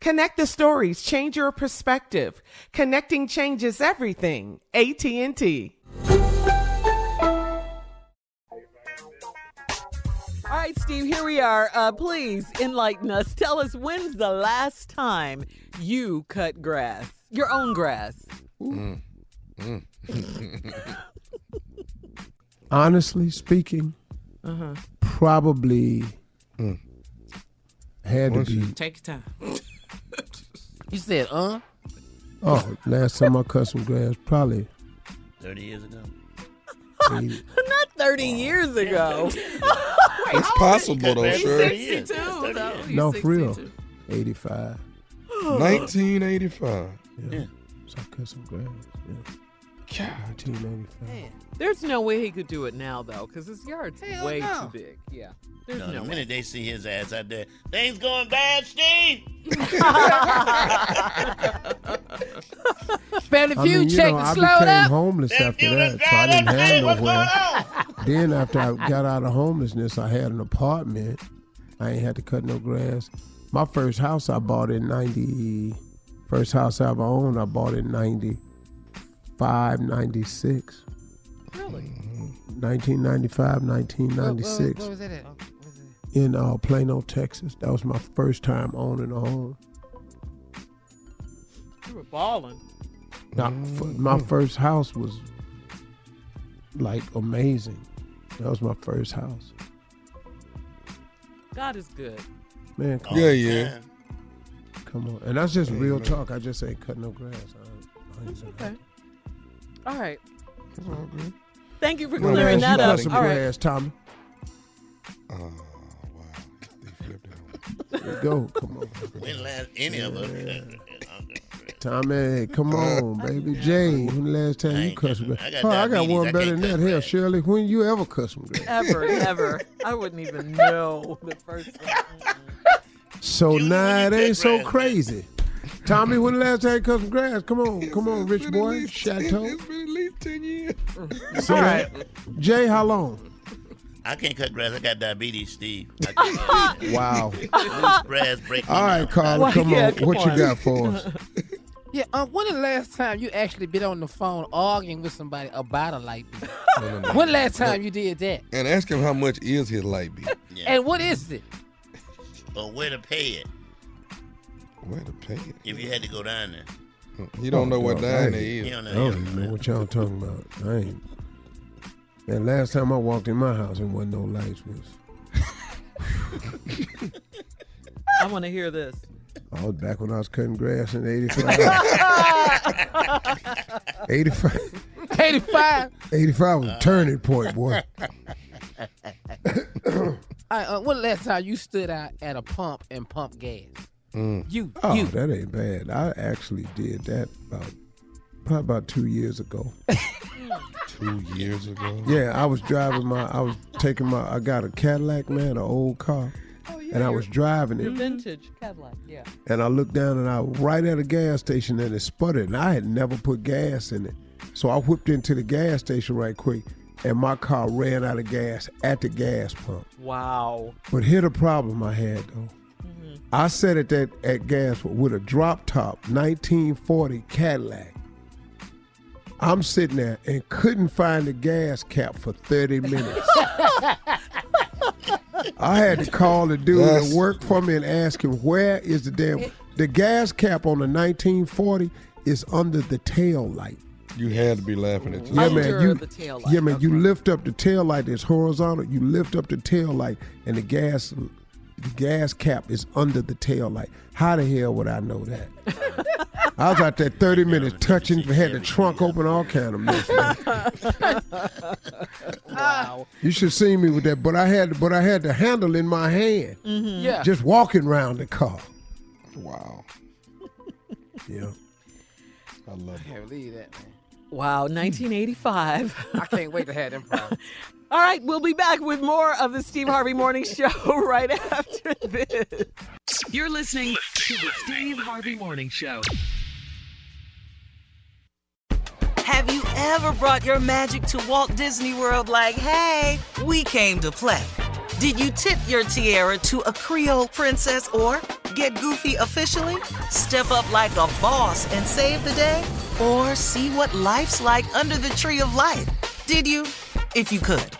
Connect the stories, change your perspective. Connecting changes everything. AT&T. All right, Steve, here we are. Uh, please enlighten us. Tell us when's the last time you cut grass, your own grass? Mm. Honestly speaking, Uh-huh. probably had to Once you- be. Take your time. You said, uh? Oh, last time I cut some grass, probably 30 years ago. 80. Not 30 years ago. It's possible though, Shirley. 62, though. No, for real. 85. 1985. Yeah. So I cut some grass. Yeah. 1985. There's no way he could do it now, though, because his yard's Hell way no. too big. Yeah. There's No, no, the way. minute they see his ass out there, things going bad, Steve. Family I Feud mean, you check know, to I slow became up. homeless Family after Feud that, is so I didn't bad. have nowhere. Then after I got out of homelessness, I had an apartment. I ain't had to cut no grass. My first house I bought in 90, first house I ever owned, I bought in 95, 96. Really? 1995, Where- 1996 Where, where was that at? Oh, where's that? in uh, Plano, Texas. That was my first time owning a home. You were balling. Now, f- my first house was like amazing. That was my first house. God is good. Man, come, Yeah, All the yeah. come on. And that's just real talk. I just ain't cut no grass. I, I ain't It's doing okay. All right. It's all good. Thank you for that. When clearing last you that up. cut some All right. grass, Tommy? Oh, wow. They flipped it on. Let's go. Come on. When last any of us Tommy, come on, baby. Jay, when the last time you cussed cut some cut- grass? I got Oh, I got one I better than that. Hell. Shirley, when you ever cut me? Ever, Ever, never. I wouldn't even know the first one. So You- now it ain't so crazy. Tommy, when the last time you cut some grass? Come on, come on, rich boy. least- Chateau. It's been at least 10 years. See All. Jay, how long? I can't cut grass. I got diabetes, Steve. I can't do that. Wow. Grass break All right, down. Carla, Well, come yeah, on. come what you got for us? Yeah, um, when the last time you actually been on the phone arguing with somebody about a light bill? No, no, no. when last time you did that? And ask him how much is his light bill. Yeah. And what is it? Or where to pay it Where to pay it? if you had to go down there. You don't Oh, know what dog, down I there You is. don't know. I don't don't even know know. what y'all talking about. I ain't. Man, last time I walked in my house and wasn't no lights was I want to hear this. I was back when I was cutting grass in 85. 85. 85. 85 was a turning point, boy. All right, uh, when the last time you stood out at a pump and pumped gas? Mm. You, Oh, you. that ain't bad. I actually did that about probably about two years ago. Two years ago. Yeah, I was driving my, I was taking my, I got a Cadillac, man, an old car, oh, and I was driving it, vintage Cadillac, yeah. and I looked down and I was right at a gas station and it sputtered, and I had never put gas in it, so I whipped into the gas station right quick, and my car ran out of gas at the gas pump. Wow. But here the problem I had though. I sat at that at gas with a drop top 1940 Cadillac. I'm sitting there and couldn't find the gas cap for 30 minutes. I had to call the dude That's- that worked for me and ask him where is the damn the gas cap on the 1940 is under the tail light. You had to be laughing at you. Yeah, man. You, the tail light, yeah, man. You lift up the tail light It's horizontal. You lift up the tail light, and the gas, the gas cap is under the tail light. How the hell would I know that? I was out there 30 minutes touching, had the trunk open, all kind of mess. Wow. You should see me with that, but I had, but I had the handle in my hand, mm-hmm. Yeah. just walking around the car. Wow. Yeah. I love I it. can't believe that, man. Wow, 1985. I can't wait to have them problems. All right, we'll be back with more of the Steve Harvey Morning Show right after this. You're listening to the Steve Harvey Morning Show. Have you ever brought your magic to Walt Disney World like, hey, we came to play? Did you tip your tiara to a Creole princess or get goofy officially? Step up like a boss and save the day? Or see what life's like under the tree of life? Did you? If you could.